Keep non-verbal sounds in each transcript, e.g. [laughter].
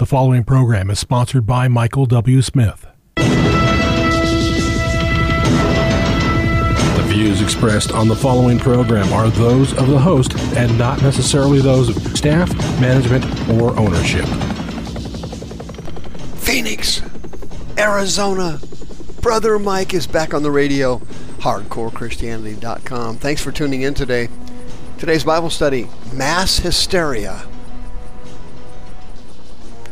The following program is sponsored by Michael W. Smith. The views expressed on the following program are those of the host and not necessarily those of staff, management, or ownership. Phoenix, Arizona. Brother Mike is back on the radio, hardcorechristianity.com. Thanks for tuning in today. Today's Bible study, Mass Hysteria.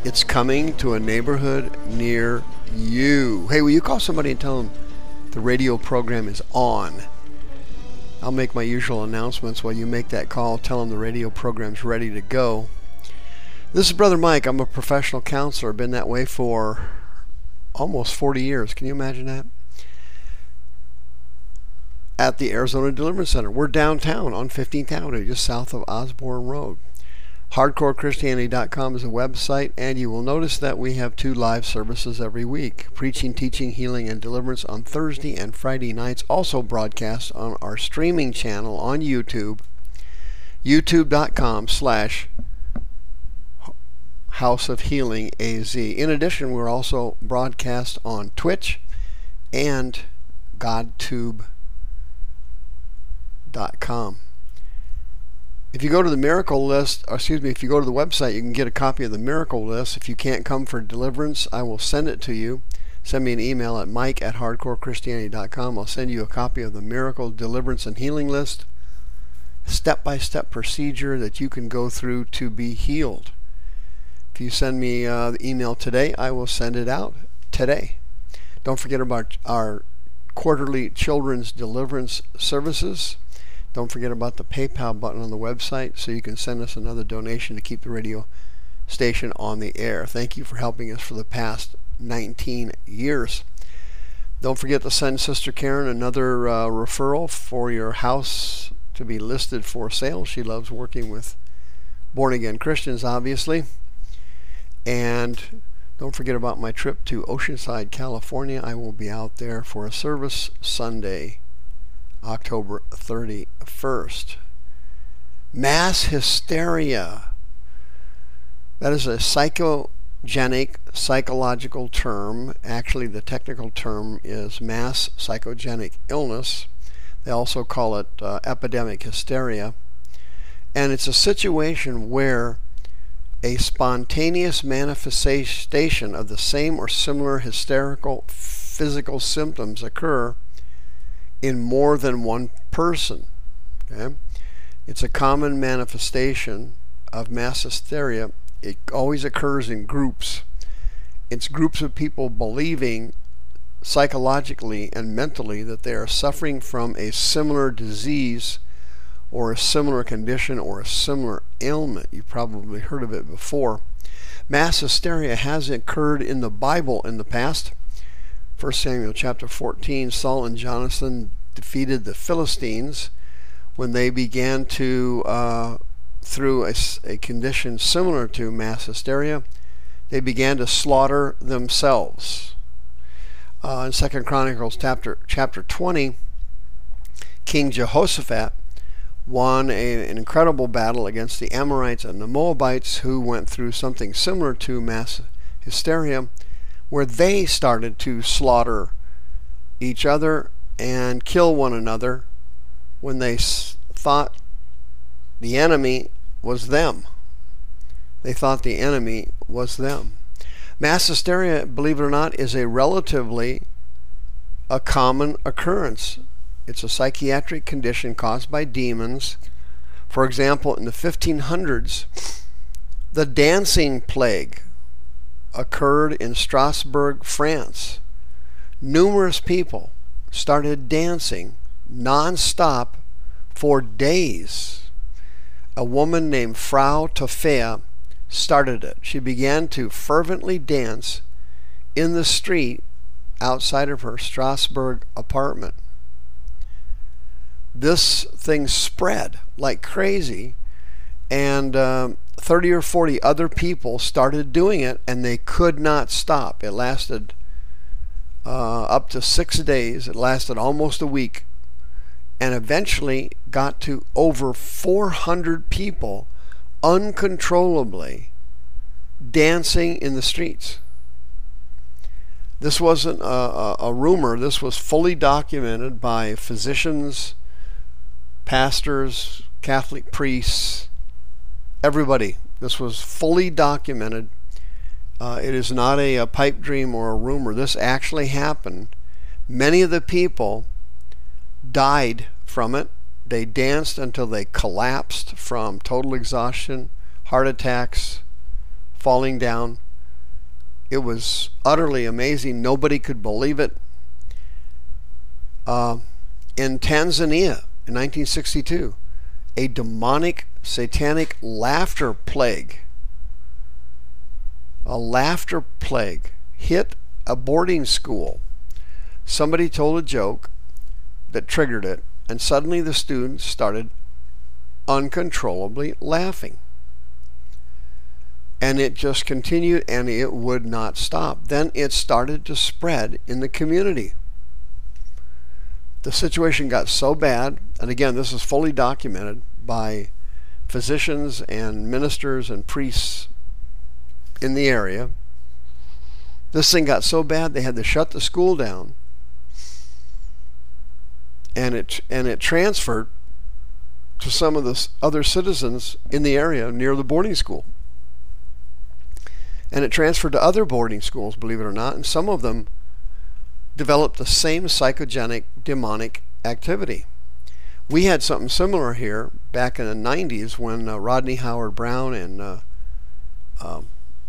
It's coming to a neighborhood near you. Hey, will you call somebody and tell them the radio program is on? I'll make my usual announcements while you make that call. Tell them the radio program's ready to go. This is Brother Mike. I'm a professional counselor. Been that way for almost 40 years. Can you imagine that? At the Arizona Deliverance Center. We're downtown on 15th Avenue, just south of Osborne Road. HardcoreChristianity.com is a website, and you will notice that we have two live services every week preaching, teaching, healing, and deliverance on Thursday and Friday nights, also broadcast on our streaming channel on YouTube, youtube.com slash House of Healing AZ. In addition, we're also broadcast on Twitch and GodTube.com. If you go to the miracle list, excuse me, if you go to the website, you can get a copy of the miracle list. If you can't come for deliverance, I will send it to you. Send me an email at mike at hardcorechristianity.com. I'll send you a copy of the miracle, deliverance, and healing list, step by step procedure that you can go through to be healed. If you send me uh, the email today, I will send it out today. Don't forget about our quarterly children's deliverance services. Don't forget about the PayPal button on the website so you can send us another donation to keep the radio station on the air. Thank you for helping us for the past 19 years. Don't forget to send Sister Karen another uh, referral for your house to be listed for sale. She loves working with born again Christians, obviously. And don't forget about my trip to Oceanside, California. I will be out there for a service Sunday. October 31st. Mass hysteria. That is a psychogenic psychological term. Actually, the technical term is mass psychogenic illness. They also call it uh, epidemic hysteria. And it's a situation where a spontaneous manifestation of the same or similar hysterical physical symptoms occur in more than one person. Okay? It's a common manifestation of mass hysteria. It always occurs in groups. It's groups of people believing psychologically and mentally that they are suffering from a similar disease or a similar condition or a similar ailment. You've probably heard of it before. Mass hysteria has occurred in the Bible in the past. 1 Samuel chapter 14, Saul and Jonathan defeated the Philistines when they began to, uh, through a, a condition similar to mass hysteria, they began to slaughter themselves. Uh, in Second Chronicles chapter chapter 20, King Jehoshaphat won a, an incredible battle against the Amorites and the Moabites, who went through something similar to mass hysteria where they started to slaughter each other and kill one another when they thought the enemy was them. They thought the enemy was them. Mass hysteria, believe it or not, is a relatively a common occurrence. It's a psychiatric condition caused by demons. For example, in the 1500s, the dancing plague occurred in Strasbourg, France. Numerous people started dancing nonstop for days. A woman named Frau Troffea started it. She began to fervently dance in the street outside of her Strasbourg apartment. This thing spread like crazy, and um, 30 or 40 other people started doing it and they could not stop. It lasted uh, up to six days. It lasted almost a week and eventually got to over 400 people uncontrollably dancing in the streets. This wasn't a, a, a, rumor, this was fully documented by physicians, pastors, Catholic priests, everybody. This was fully documented. Uh, it is not a, a pipe dream or a rumor. This actually happened. Many of the people died from it. They danced until they collapsed from total exhaustion, heart attacks, falling down. It was utterly amazing. Nobody could believe it. Uh, in Tanzania in 1962, a demonic satanic laughter plague, a laughter plague hit a boarding school. Somebody told a joke that triggered it, and suddenly the students started uncontrollably laughing. And it just continued and it would not stop. Then it started to spread in the community. The situation got so bad, and again, this is fully documented by physicians and ministers and priests in the area. This thing got so bad they had to shut the school down and it and it transferred to some of the other citizens in the area near the boarding school. And it transferred to other boarding schools, believe it or not, and some of them developed the same psychogenic demonic activity. We had something similar here back in the 90s when uh, Rodney Howard Browne and uh, uh,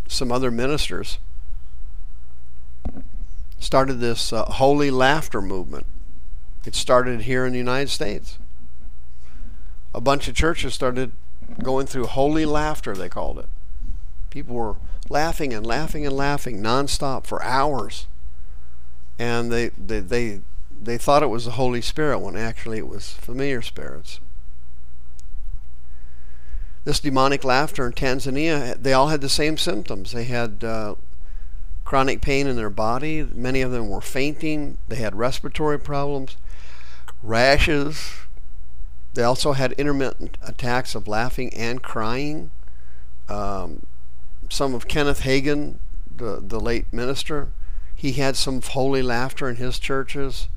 some other ministers started this uh, holy laughter movement. It started here in the United States. A bunch of churches started going through holy laughter, they called it. People were laughing and laughing and laughing nonstop for hours. And they, they, they, they thought it was the Holy Spirit when actually it was familiar spirits. This demonic laughter in Tanzania, they all had the same symptoms. They had uh, chronic pain in their body. Many of them were fainting. They had respiratory problems rashes. They also had intermittent attacks of laughing and crying. Um, some of Kenneth Hagin, the, the late minister, he had some holy laughter in his churches,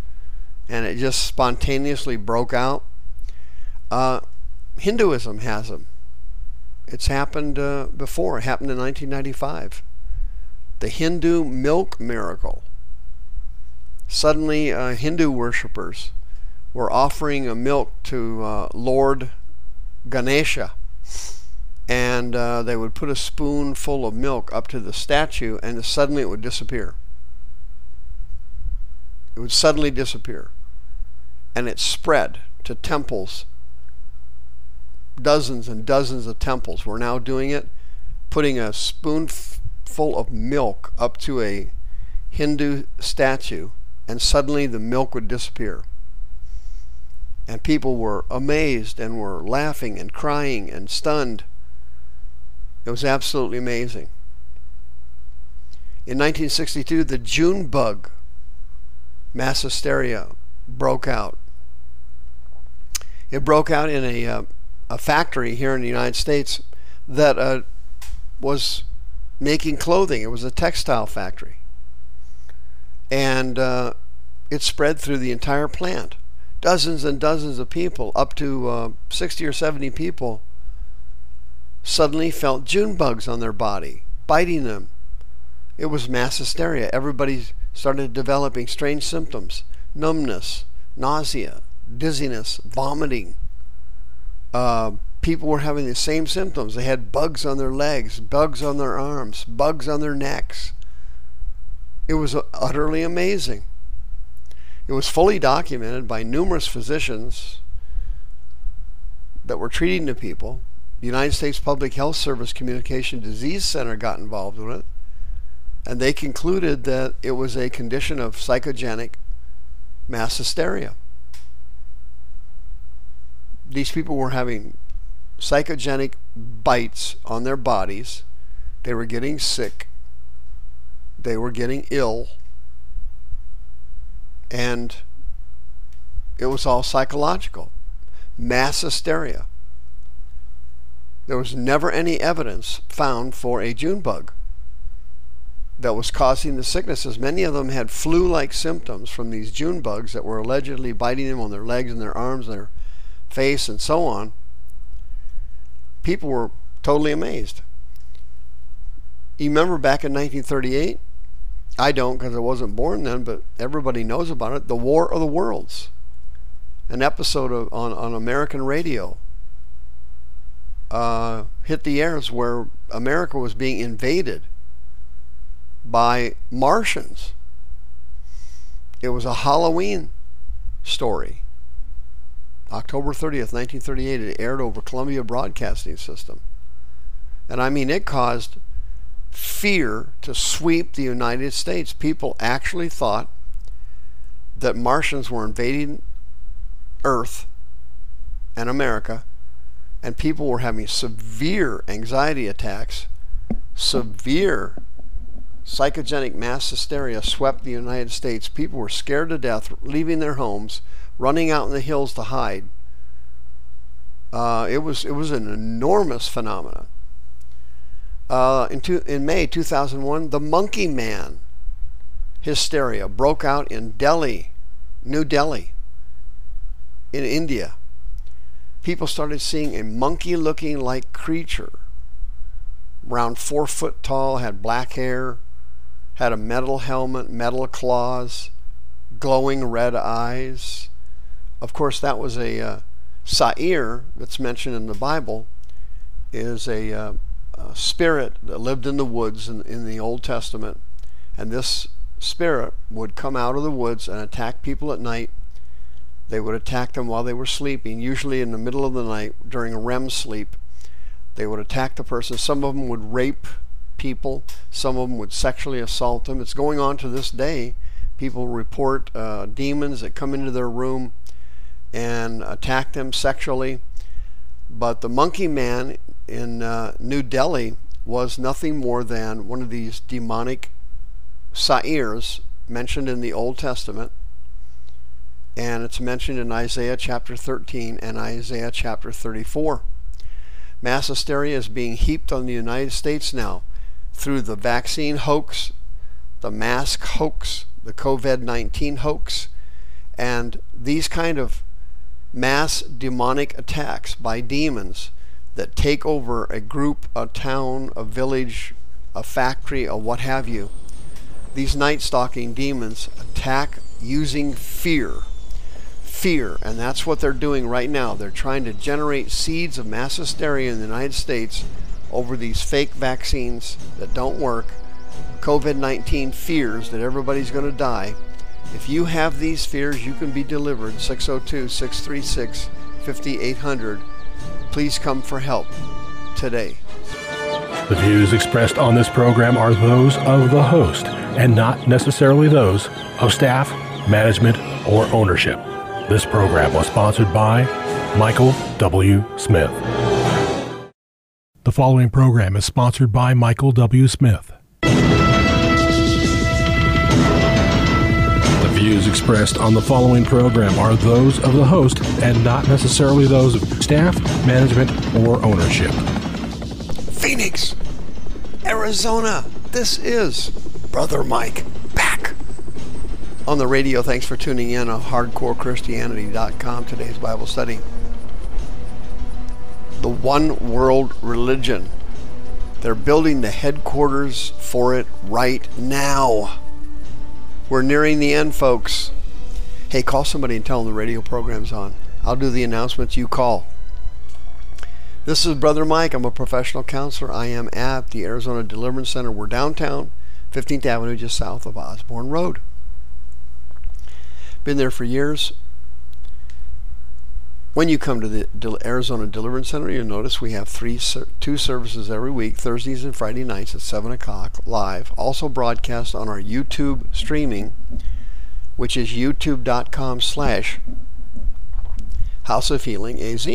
and it just spontaneously broke out. Uh, Hinduism has them. It's happened uh, before. It happened in 1995. The Hindu milk miracle. Suddenly, uh, Hindu worshippers were offering a milk to uh, Lord Ganesha. And uh, they would put a spoonful of milk up to the statue, and suddenly it would disappear. It would suddenly disappear. And it spread to temples. Dozens and dozens of temples We're now doing it, putting a spoonful of milk up to a Hindu statue, and suddenly the milk would disappear and people were amazed and were laughing and crying and stunned. It was absolutely amazing. In 1962, the June bug mass hysteria broke out. It broke out in a, uh, a factory here in the United States that uh, was making clothing. It was a textile factory. And uh, it spread through the entire plant dozens and dozens of people, up to uh, 60 or 70 people, suddenly felt June bugs on their body, biting them. It was mass hysteria. Everybody started developing strange symptoms numbness, nausea, dizziness, vomiting. Uh, people were having the same symptoms. They had bugs on their legs, bugs on their arms, bugs on their necks. It was utterly amazing. It was fully documented by numerous physicians that were treating the people. The United States Public Health Service Communication Disease Center got involved with it, and they concluded that it was a condition of psychogenic mass hysteria. These people were having psychogenic bites on their bodies. They were getting sick. They were getting ill and it was all psychological mass hysteria there was never any evidence found for a June bug that was causing the sicknesses. Many of them had flu like symptoms from these June bugs that were allegedly biting them on their legs and their arms and their face and so on. People were totally amazed. You remember back in 1938? I don't because I wasn't born then, but everybody knows about it. The War of the Worlds, an episode of, on, on American radio, uh, hit the airs where America was being invaded by Martians. It was a Halloween story. October 30th, 1938, it aired over Columbia Broadcasting System. And I mean, it caused fear to sweep the United States. People actually thought that Martians were invading Earth and America, and people were having severe anxiety attacks, severe psychogenic mass hysteria swept the United States. People were scared to death, leaving their homes, running out in the hills to hide. Uh, it was it was an enormous phenomenon. Uh, in, two, in May 2001, the Monkey Man hysteria broke out in Delhi, New Delhi, in India. People started seeing a monkey-looking like creature, around four foot tall, had black hair, had a metal helmet, metal claws, glowing red eyes. Of course, that was a uh, Sa'ir that's mentioned in the Bible, is a, uh, a spirit that lived in the woods in, in the Old Testament. And this spirit would come out of the woods and attack people at night. They would attack them while they were sleeping, usually in the middle of the night during a REM sleep. They would attack the person. Some of them would rape people. Some of them would sexually assault them. It's going on to this day. People report uh, demons that come into their room and attack them sexually. But the monkey man in uh, New Delhi was nothing more than one of these demonic sa'irs mentioned in the Old Testament. And it's mentioned in Isaiah chapter 13 and Isaiah chapter 34. Mass hysteria is being heaped on the United States now through the vaccine hoax, the mask hoax, the COVID 19 hoax, and these kind of mass demonic attacks by demons that take over a group, a town, a village, a factory, or what have you. These night stalking demons attack using fear. Fear, and that's what they're doing right now. They're trying to generate seeds of mass hysteria in the United States over these fake vaccines that don't work, COVID 19 fears that everybody's going to die. If you have these fears, you can be delivered. 602 636 5800. Please come for help today. The views expressed on this program are those of the host and not necessarily those of staff, management, or ownership. This program was sponsored by Michael W. Smith. The following program is sponsored by Michael W. Smith. Views expressed on the following program are those of the host and not necessarily those of staff, management, or ownership. Phoenix, Arizona, this is Brother Mike back on the radio. Thanks for tuning in on hardcorechristianity.com, today's Bible study the one world religion. They're building the headquarters for it right now. We're nearing the end, folks. Hey, call somebody and tell them the radio program's on. I'll do the announcements, you call. This is Brother Mike. I'm a professional counselor. I am at the Arizona Deliverance Center. We're downtown, 15th Avenue, just south of Osborne Road. Been there for years. When you come to the Arizona Deliverance Center, you'll notice we have three, two services every week, Thursdays and Friday nights at 7 o'clock live. Also broadcast on our YouTube streaming, which is youtube.com slash House of Healing AZ.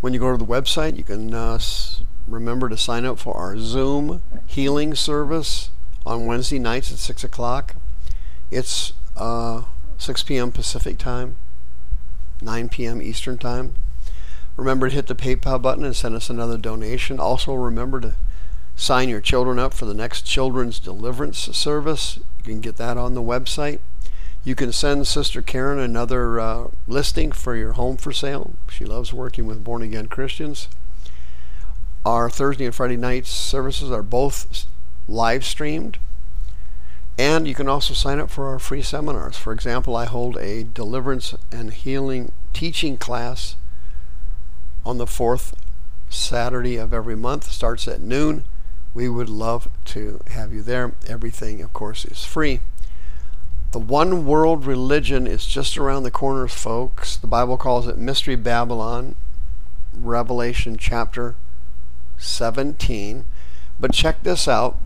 When you go to the website, you can uh, remember to sign up for our Zoom healing service on Wednesday nights at 6 o'clock. It's uh, 6 p.m. Pacific time. 9 p.m. Eastern Time. Remember to hit the PayPal button and send us another donation. Also, remember to sign your children up for the next Children's Deliverance service. You can get that on the website. You can send Sister Karen another uh, listing for your home for sale. She loves working with born again Christians. Our Thursday and Friday night services are both live streamed. And you can also sign up for our free seminars. For example, I hold a deliverance and healing teaching class on the fourth Saturday of every month. Starts at noon. We would love to have you there. Everything, of course, is free. The one world religion is just around the corners, folks. The Bible calls it Mystery Babylon, Revelation chapter 17. But check this out.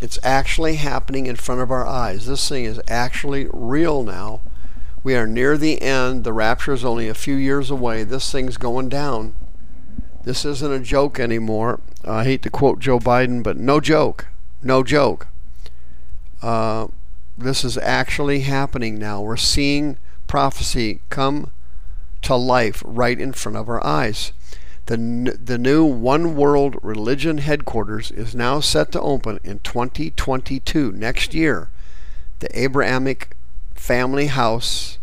It's actually happening in front of our eyes. This thing is actually real now. We are near the end. The rapture is only a few years away. This thing's going down. This isn't a joke anymore. I hate to quote Joe Biden, but no joke. No joke. Uh, this is actually happening now. We're seeing prophecy come to life right in front of our eyes. The, the new One World Religion headquarters is now set to open in 2022, next year. The Abrahamic family house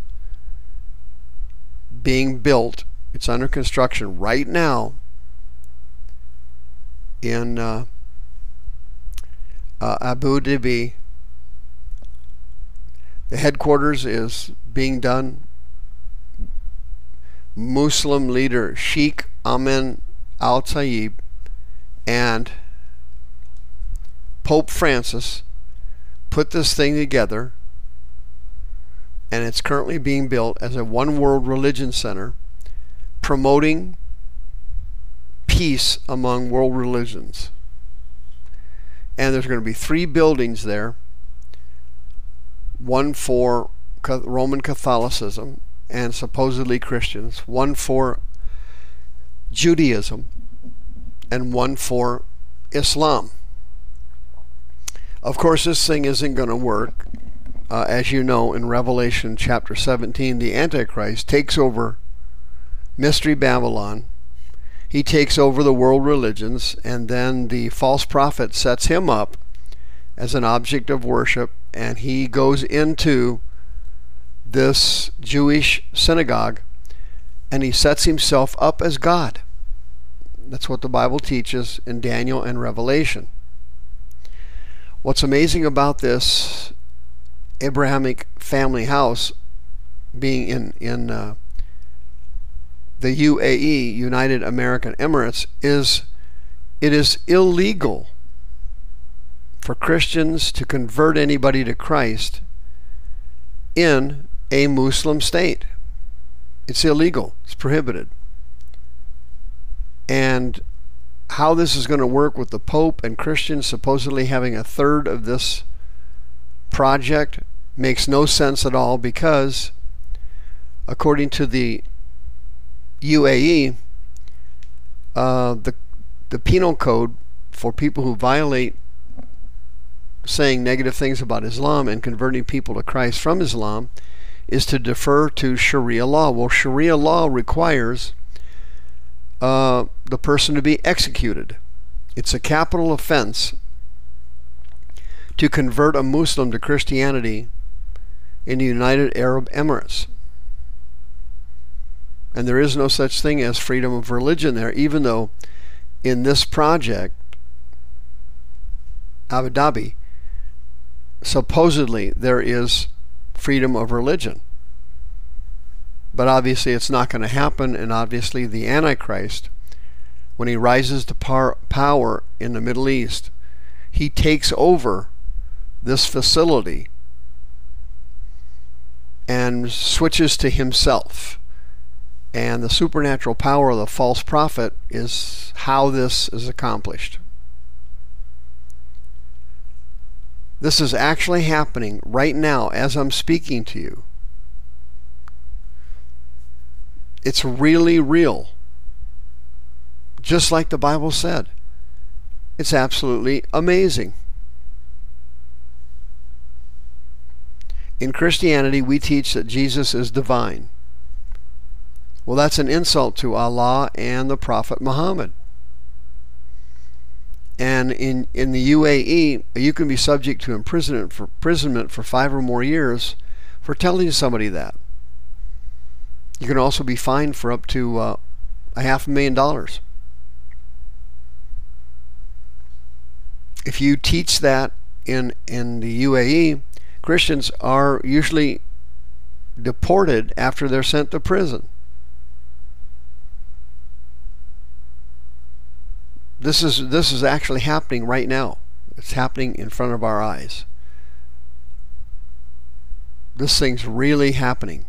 being built, it's under construction right now in uh, uh, Abu Dhabi, the headquarters is being done. Muslim leader Sheikh Amin Al Tayyib and Pope Francis put this thing together, and it's currently being built as a one world religion center promoting peace among world religions. And there's going to be three buildings there one for Roman Catholicism and supposedly Christians, one for Judaism, and one for Islam. Of course, this thing isn't going to work. Uh, as you know, in Revelation chapter 17, the Antichrist takes over Mystery Babylon. He takes over the world religions, and then the false prophet sets him up as an object of worship and he goes into this Jewish synagogue and he sets himself up as God. That's what the Bible teaches in Daniel and Revelation. What's amazing about this Abrahamic family house being in in uh, the UAE, United American Emirates, is it is illegal for Christians to convert anybody to Christ in a Muslim state. It's illegal, it's prohibited. And how this is going to work with the Pope and Christians supposedly having a third of this project makes no sense at all because, according to the UAE, uh, the the penal code for people who violate saying negative things about Islam and converting people to Christ from Islam is to defer to Sharia law. Well, Sharia law requires uh, the person to be executed. It's a capital offense to convert a Muslim to Christianity in the United Arab Emirates. And there is no such thing as freedom of religion there, even though in this project, Abu Dhabi, supposedly there is freedom of religion. But obviously it's not going to happen, and obviously the Antichrist, when he rises to par- power in the Middle East, he takes over this facility and switches to himself. And the supernatural power of the false prophet is how this is accomplished. This is actually happening right now as I'm speaking to you. It's really real. Just like the Bible said. It's absolutely amazing. In Christianity, we teach that Jesus is divine. Well, that's an insult to Allah and the Prophet Muhammad. And in, in the UAE, you can be subject to imprisonment for, imprisonment for five or more years for telling somebody that. You can also be fined for up to uh, a half a million dollars. If you teach that in, in the UAE, Christians are usually deported after they're sent to prison. This is this is actually happening right now. It's happening in front of our eyes. This thing's really happening.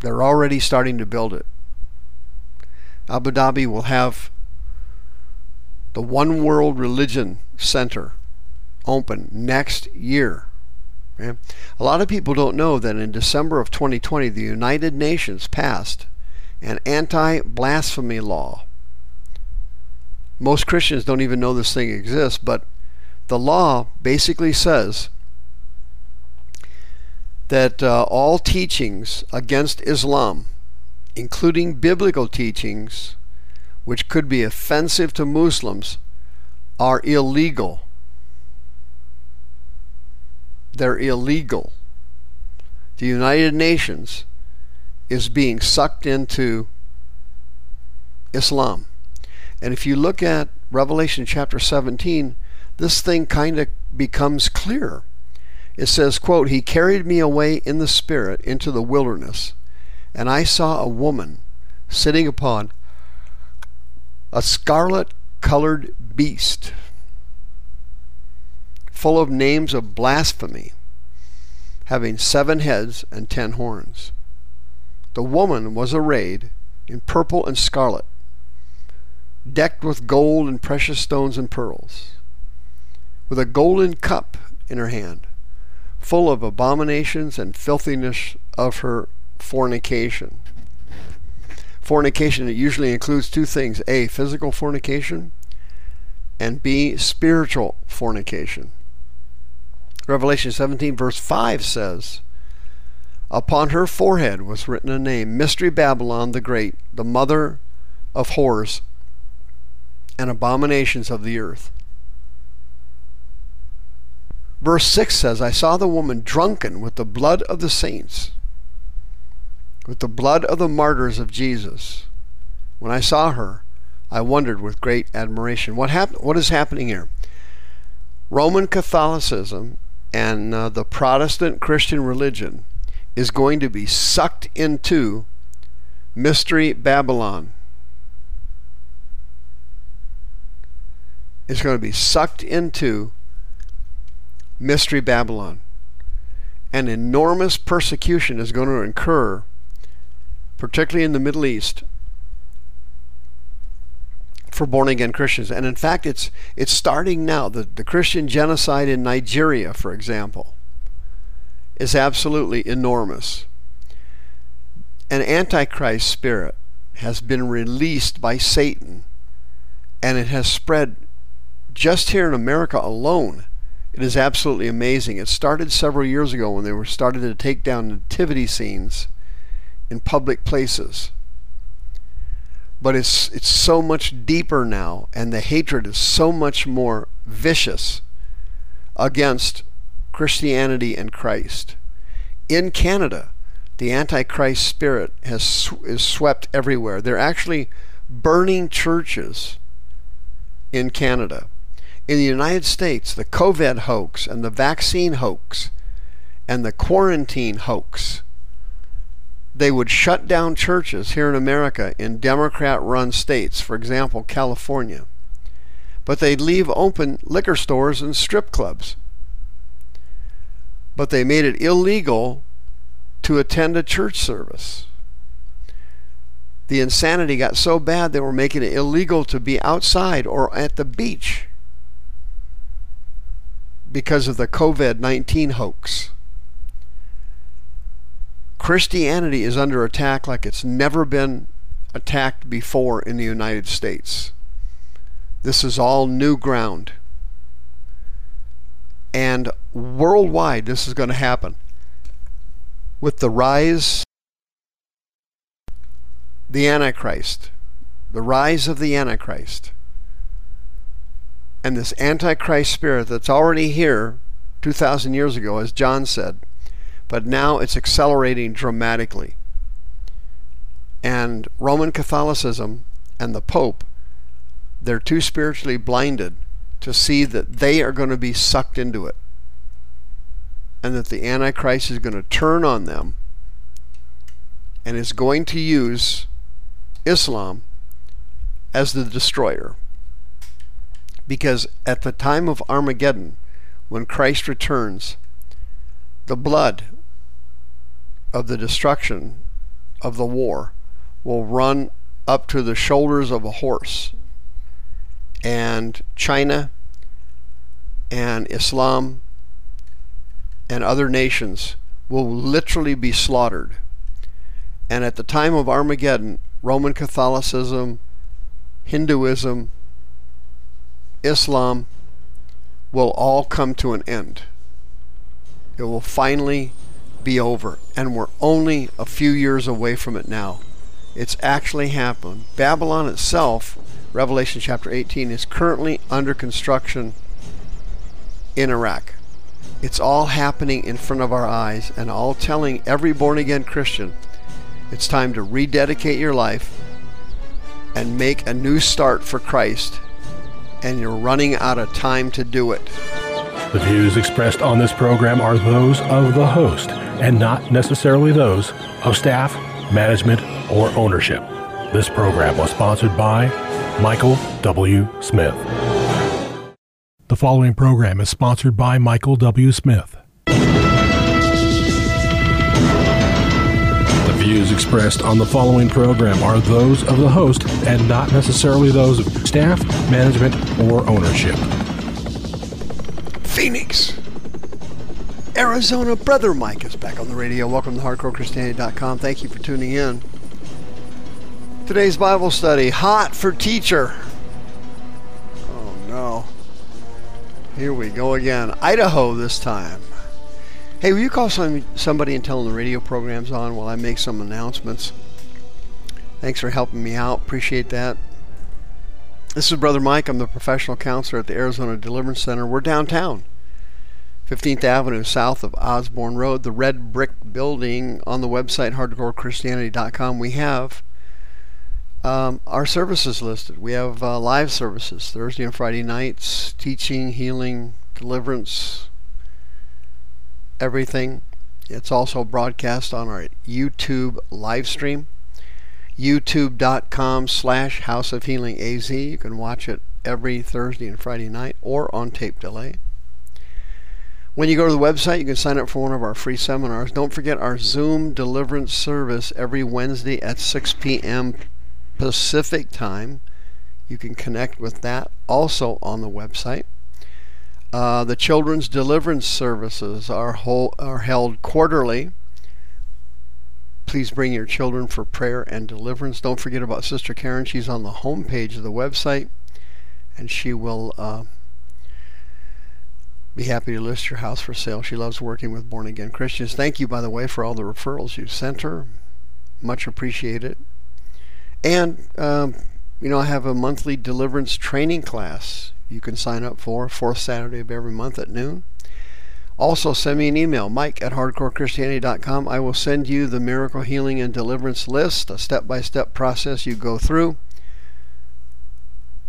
They're already starting to build it. Abu Dhabi will have the One World Religion Center open next year. A lot of people don't know that in December of 2020, the United Nations passed an anti blasphemy law most Christians don't even know this thing exists, but the law basically says that uh, all teachings against Islam, including biblical teachings, which could be offensive to Muslims, are illegal. They're illegal. The United Nations is being sucked into Islam. And if you look at Revelation chapter 17, this thing kind of becomes clear. It says, quote, He carried me away in the Spirit into the wilderness, and I saw a woman sitting upon a scarlet colored beast, full of names of blasphemy, having seven heads and ten horns. The woman was arrayed in purple and scarlet decked with gold and precious stones and pearls, with a golden cup in her hand, full of abominations and filthiness of her fornication. Fornication it usually includes two things A, physical fornication, and B, spiritual fornication. Revelation 17, verse 5 says, Upon her forehead was written a name, Mystery Babylon the Great, the mother of whores and abominations of the earth. Verse 6 says, I saw the woman drunken with the blood of the saints, with the blood of the martyrs of Jesus. When I saw her, I wondered with great admiration. What, hap- what is happening here? Roman Catholicism and uh, the Protestant Christian religion is going to be sucked into Mystery Babylon. Is going to be sucked into Mystery Babylon. An enormous persecution is going to incur, particularly in the Middle East, for born again Christians. And in fact, it's, it's starting now. The, the Christian genocide in Nigeria, for example, is absolutely enormous. An antichrist spirit has been released by Satan and it has spread just here in America alone, it is absolutely amazing. It started several years ago when they were started to take down nativity scenes in public places. But it's it's so much deeper now and the hatred is so much more vicious against Christianity and Christ. In Canada, the antichrist spirit has is swept everywhere. They're actually burning churches in Canada in the United States, the COVID hoax and the vaccine hoax and the quarantine hoax, they would shut down churches here in America in Democrat run states, for example, California. But they'd leave open liquor stores and strip clubs. But they made it illegal to attend a church service. The insanity got so bad they were making it illegal to be outside or at the beach because of the COVID 19 hoax. Christianity is under attack like it's never been attacked before in the United States. This is all new ground. And worldwide, this is going to happen. With the rise the Antichrist, the rise of the Antichrist, and this Antichrist spirit that's already here 2,000 years ago, as John said, but now it's accelerating dramatically. And Roman Catholicism and the Pope, they're too spiritually blinded to see that they are going to be sucked into it and that the Antichrist is going to turn on them and is going to use Islam as the destroyer. Because at the time of Armageddon, when Christ returns, the blood of the destruction of the war will run up to the shoulders of a horse. And China and Islam and other nations will literally be slaughtered. And at the time of Armageddon, Roman Catholicism, Hinduism, Islam will all come to an end. It will finally be over. And we're only a few years away from it now. It's actually happened. Babylon itself, Revelation chapter 18, is currently under construction in Iraq. It's all happening in front of our eyes and all telling every born again Christian it's time to rededicate your life and make a new start for Christ, and you're running out of time to do it. The views expressed on this program are those of the host and not necessarily those of staff, management, or ownership. This program was sponsored by Michael W. Smith. The following program is sponsored by Michael W. Smith. Views expressed on the following program are those of the host and not necessarily those of staff, management, or ownership. Phoenix, Arizona. Brother Mike is back on the radio. Welcome to HardcoreChristianity.com. Thank you for tuning in. Today's Bible study, Hot for Teacher. Oh no. Here we go again. Idaho this time. Hey, will you call some, somebody and tell them the radio program's on while I make some announcements? Thanks for helping me out. Appreciate that. This is Brother Mike. I'm the professional counselor at the Arizona Deliverance Center. We're downtown, 15th Avenue, south of Osborne Road, the red brick building. On the website, hardcorechristianity.com, we have um, our services listed. We have uh, live services Thursday and Friday nights, teaching, healing, deliverance, everything. It's also broadcast on our YouTube live stream, youtube.com slash House of Healing AZ. You can watch it every Thursday and Friday night or on tape delay. When you go to the website, you can sign up for one of our free seminars. Don't forget our Zoom deliverance service every Wednesday at 6 p.m. Pacific time. You can connect with that also on the website. Uh, the children's deliverance services are, whole, are held quarterly. Please bring your children for prayer and deliverance. Don't forget about Sister Karen. She's on the home page of the website, and she will uh, be happy to list your house for sale. She loves working with born again Christians. Thank you, by the way, for all the referrals you sent her. Much appreciated. And, um, you know, I have a monthly deliverance training class you can sign up for fourth Saturday of every month at noon. Also, send me an email, mike at hardcorechristianity.com. I will send you the miracle healing and deliverance list, a step by step process you go through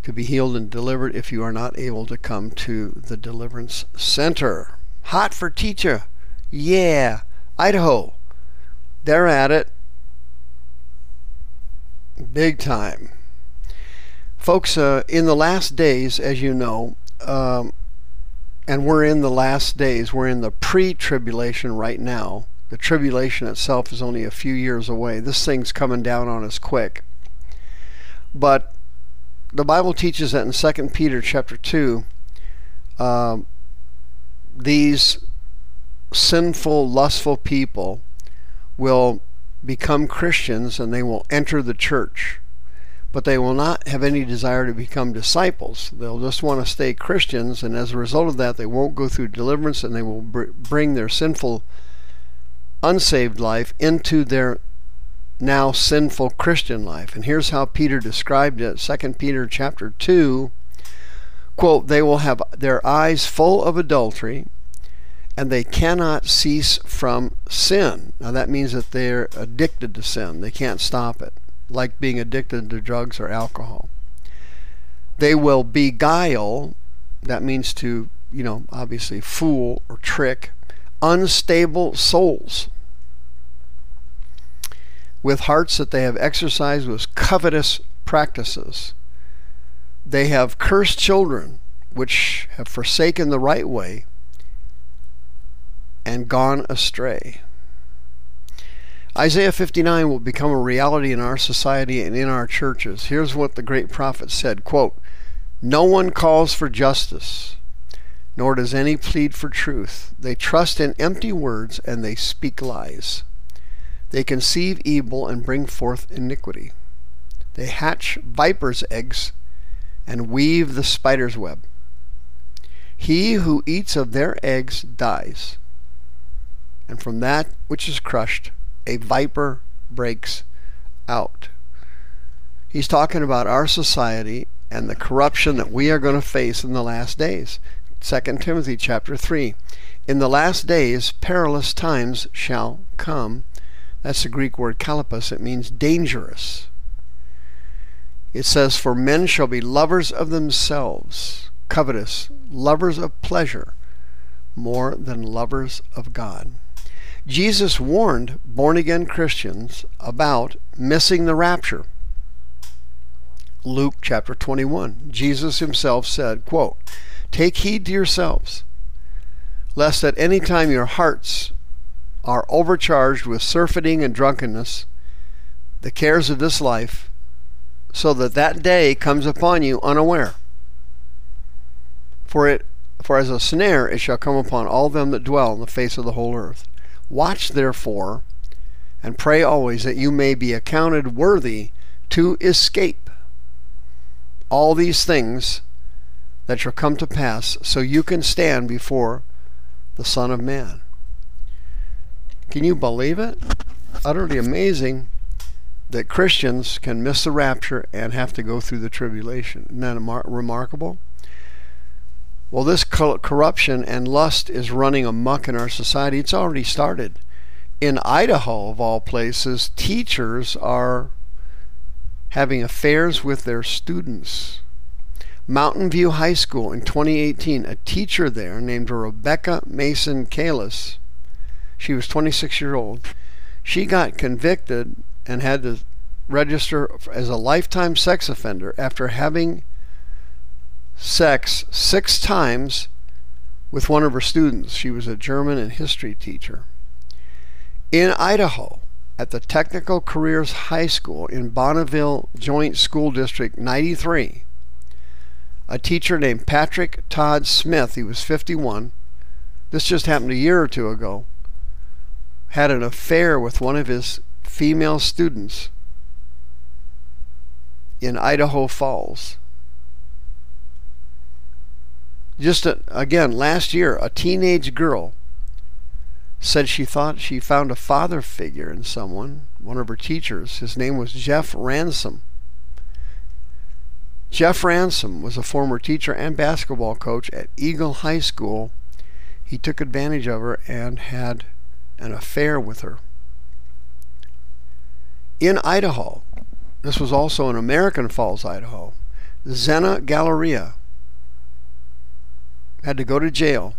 to be healed and delivered if you are not able to come to the deliverance center. Hot for teacher. Yeah. Idaho. They're at it. Big time. Folks, uh, in the last days, as you know, um, and we're in the last days, we're in the pre tribulation right now. The tribulation itself is only a few years away. This thing's coming down on us quick. But the Bible teaches that in 2 Peter chapter 2, um, these sinful, lustful people will become Christians and they will enter the church but they will not have any desire to become disciples. They'll just want to stay Christians, and as a result of that, they won't go through deliverance and they will br- bring their sinful, unsaved life into their now sinful Christian life. And here's how Peter described it. 2 Peter chapter 2, quote, they will have their eyes full of adultery and they cannot cease from sin. Now that means that they're addicted to sin. They can't stop it, like being addicted to drugs or alcohol. They will beguile, that means to, you know, obviously fool or trick, unstable souls with hearts that they have exercised with covetous practices. They have cursed children, which have forsaken the right way and gone astray. Isaiah 59 will become a reality in our society and in our churches. Here's what the great prophet said, quote, "No one calls for justice, nor does any plead for truth. They trust in empty words and they speak lies. They conceive evil and bring forth iniquity. They hatch vipers' eggs and weave the spider's web. He who eats of their eggs dies, and from that which is crushed, a viper breaks out. He's talking about our society and the corruption that we are going to face in the last days. 2 Timothy chapter 3. In the last days perilous times shall come that's the Greek word chalepos. It means dangerous. It says, For men shall be lovers of themselves, covetous, lovers of pleasure, more than lovers of God. Jesus warned born again Christians about missing the rapture. Luke chapter 21. Jesus himself said, quote, Take heed to yourselves, lest at any time your hearts are overcharged with surfeiting and drunkenness, the cares of this life, so that that day comes upon you unaware. For it for as a snare it shall come upon all them that dwell on the face of the whole earth. Watch therefore, and pray always that you may be accounted worthy to escape all these things that shall come to pass, so you can stand before the Son of Man. Can you believe it? Utterly amazing that Christians can miss the rapture and have to go through the tribulation. Isn't that remarkable? Well, this corruption and lust is running amuck in our society. It's already started. In Idaho, of all places, teachers are having affairs with their students. Mountain View High School in 2018, a teacher there named Rebecca Mason Kalis she was 26 years old. She got convicted and had to register as a lifetime sex offender after having sex six times with one of her students. She was a German and history teacher. In Idaho, at the Technical Careers High School in Bonneville Joint School District 93, a teacher named Patrick Todd Smith, he was 51, this just happened a year or two ago, had an affair with one of his female students in Idaho Falls. Just a, again, last year, a teenage girl said she thought she found a father figure in someone, one of her teachers. His name was Jeff Ransom. Jeff Ransom was a former teacher and basketball coach at Eagle High School. He took advantage of her and had an affair with her. In Idaho, this was also in American Falls, Idaho, Zena Galleria had to go to jail.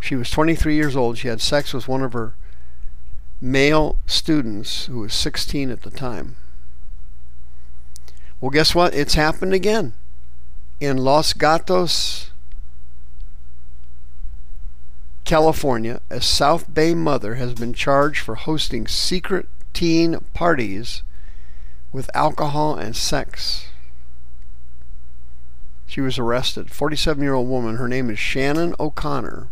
She was 23 years old. She had sex with one of her male students who was 16 at the time. Well, guess what? It's happened again. In Los Gatos, California, a South Bay mother has been charged for hosting secret teen parties with alcohol and sex. She was arrested. 47 year old woman. Her name is Shannon O'Connor.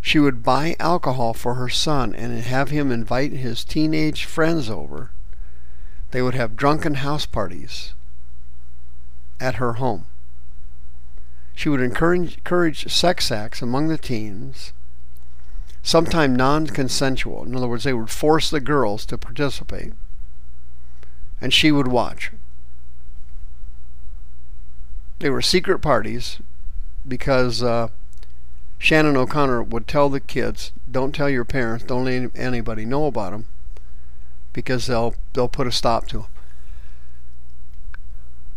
She would buy alcohol for her son and have him invite his teenage friends over. They would have drunken house parties at her home. She would encourage, encourage sex acts among the teens. sometime non consensual. In other words, they would force the girls to participate, and she would watch. They were secret parties because uh, Shannon O'Connor would tell the kids, "Don't tell your parents. Don't let anybody know about them, because they'll they'll put a stop to them."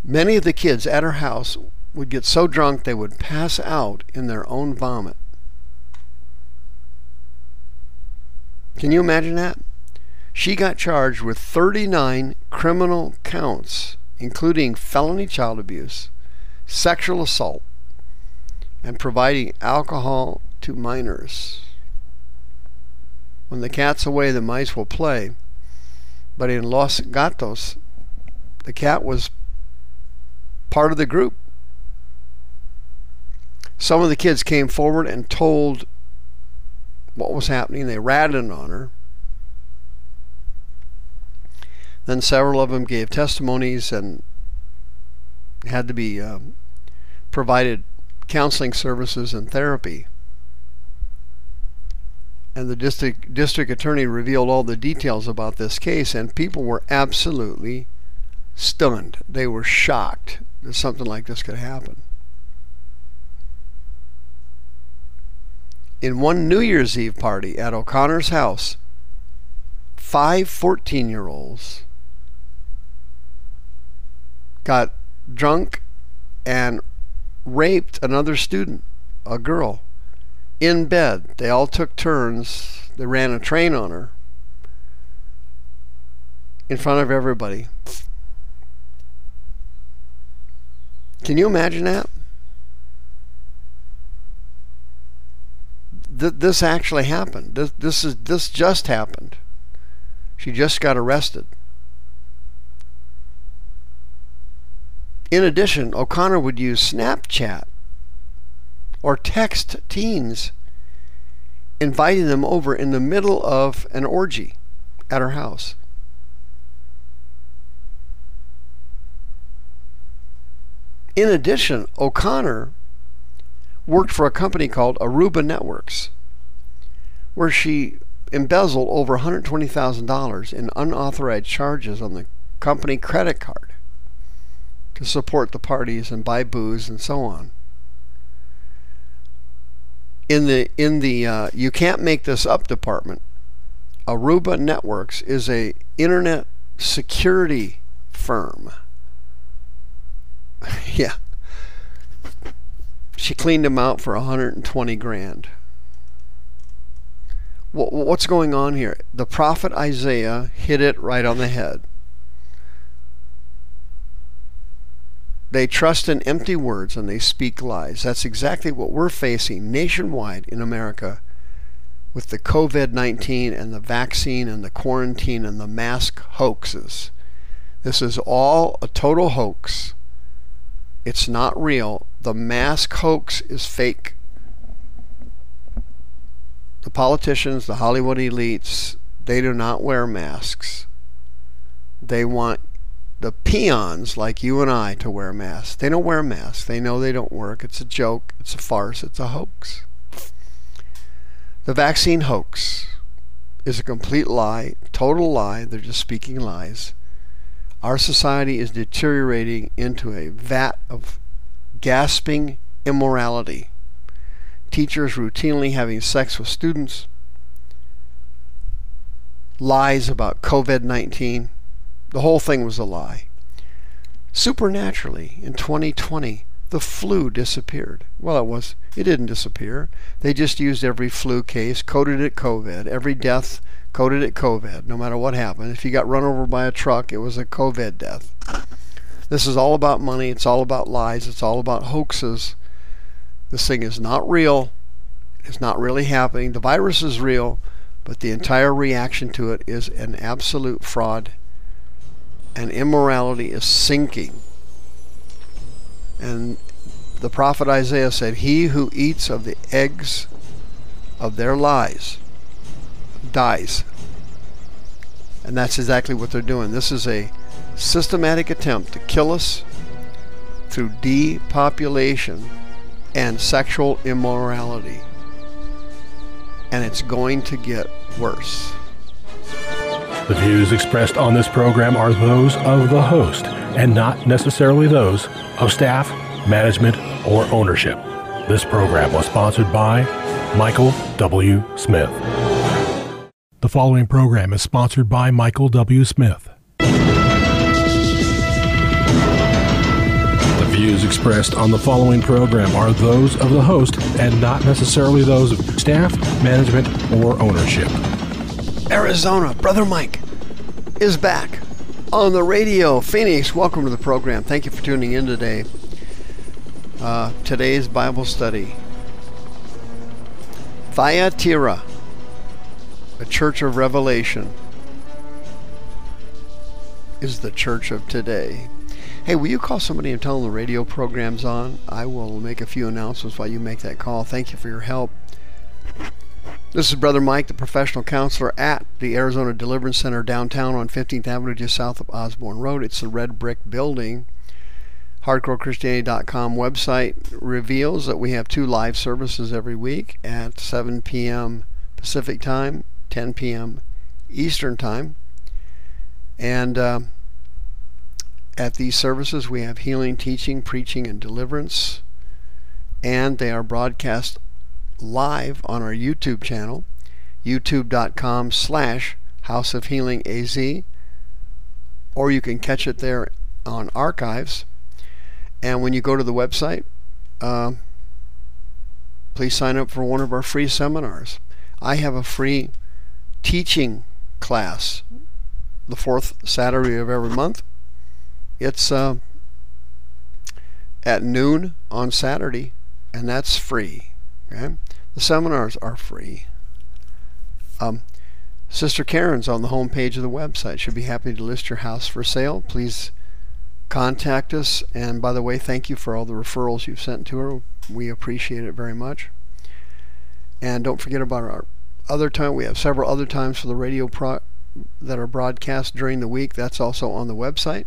Many of the kids at her house would get so drunk they would pass out in their own vomit. Can you imagine that? She got charged with 39 criminal counts, including felony child abuse, sexual assault, and providing alcohol to minors. When the cat's away, the mice will play. But in Los Gatos, the cat was part of the group. Some of the kids came forward and told what was happening. They ratted on her. Then several of them gave testimonies and had to be um, provided counseling services and therapy. And the district district attorney revealed all the details about this case, and people were absolutely stunned. They were shocked that something like this could happen. In one New Year's Eve party at O'Connor's house, five 14 year olds got drunk and raped another student, a girl, in bed. They all took turns. They ran a train on her in front of everybody. Can you imagine that? Th- this actually happened. This, this is this just happened. She just got arrested. In addition, O'Connor would use Snapchat or text teens, inviting them over in the middle of an orgy at her house. In addition, O'Connor worked for a company called Aruba Networks, where she embezzled over $120,000 in unauthorized charges on the company credit card to support the parties and buy booze and so on. In the in the uh, you can't make this up department, Aruba Networks is a internet security firm [laughs] yeah. She cleaned him out for 120 grand. What's going on here? The prophet Isaiah hit it right on the head. They trust in empty words and they speak lies. That's exactly what we're facing nationwide in America with the COVID 19 and the vaccine and the quarantine and the mask hoaxes. This is all a total hoax. It's not real. The mask hoax is fake. The politicians, the Hollywood elites, they do not wear masks. They want the peons like you and I to wear masks. They don't wear masks. They know they don't work. It's a joke. It's a farce. It's a hoax. The vaccine hoax is a complete lie, total lie. They're just speaking lies. Our society is deteriorating into a vat of gasping immorality. Teachers routinely having sex with students, lies about COVID 19. The whole thing was a lie. Supernaturally, in 2020, the flu disappeared. Well, it was. It didn't disappear. They just used every flu case, coded it COVID. Every death coded it COVID, no matter what happened. If you got run over by a truck, it was a COVID death. This is all about money. It's all about lies. It's all about hoaxes. This thing is not real. It's not really happening. The virus is real, but the entire reaction to it is an absolute fraud. And immorality is sinking. And the prophet Isaiah said, He who eats of the eggs of their lies dies. And that's exactly what they're doing. This is a systematic attempt to kill us through depopulation and sexual immorality. and it's going to get worse. The views expressed on this program are those of the host and not necessarily those of staff, management, or ownership. This program was sponsored by Michael W. Smith. The following program is sponsored by Michael W. Smith. The views expressed on the following program are those of the host and not necessarily those of staff, management, or ownership. Arizona, Brother Mike is back on the radio. Phoenix, welcome to the program. Thank you for tuning in today. Uh, today's Bible study Thyatira, a church of revelation, is the church of today. Hey, will you call somebody and tell them the radio program's on? I will make a few announcements while you make that call. Thank you for your help. This is Brother Mike, the professional counselor at the Arizona Deliverance Center downtown on 15th Avenue, just south of Osborne Road. It's the red brick building. HardcoreChristianity.com website reveals that we have two live services every week at 7 p.m. Pacific Time, 10 p.m. Eastern Time. And uh, at these services, we have healing, teaching, preaching, and deliverance. And they are broadcast live on our YouTube channel, youtube.com slash House of Healing AZ, or you can catch it there on archives. And when you go to the website, uh, please sign up for one of our free seminars. I have a free teaching class the fourth Saturday of every month. It's uh, at noon on Saturday, and that's free. Okay? The seminars are free. Um, Sister Karen's on the home page of the website. She'll be happy to list your house for sale. Please contact us. And by the way, thank you for all the referrals you've sent to her. We appreciate it very much. And don't forget about our other time. We have several other times for the radio pro- that are broadcast during the week. That's also on the website.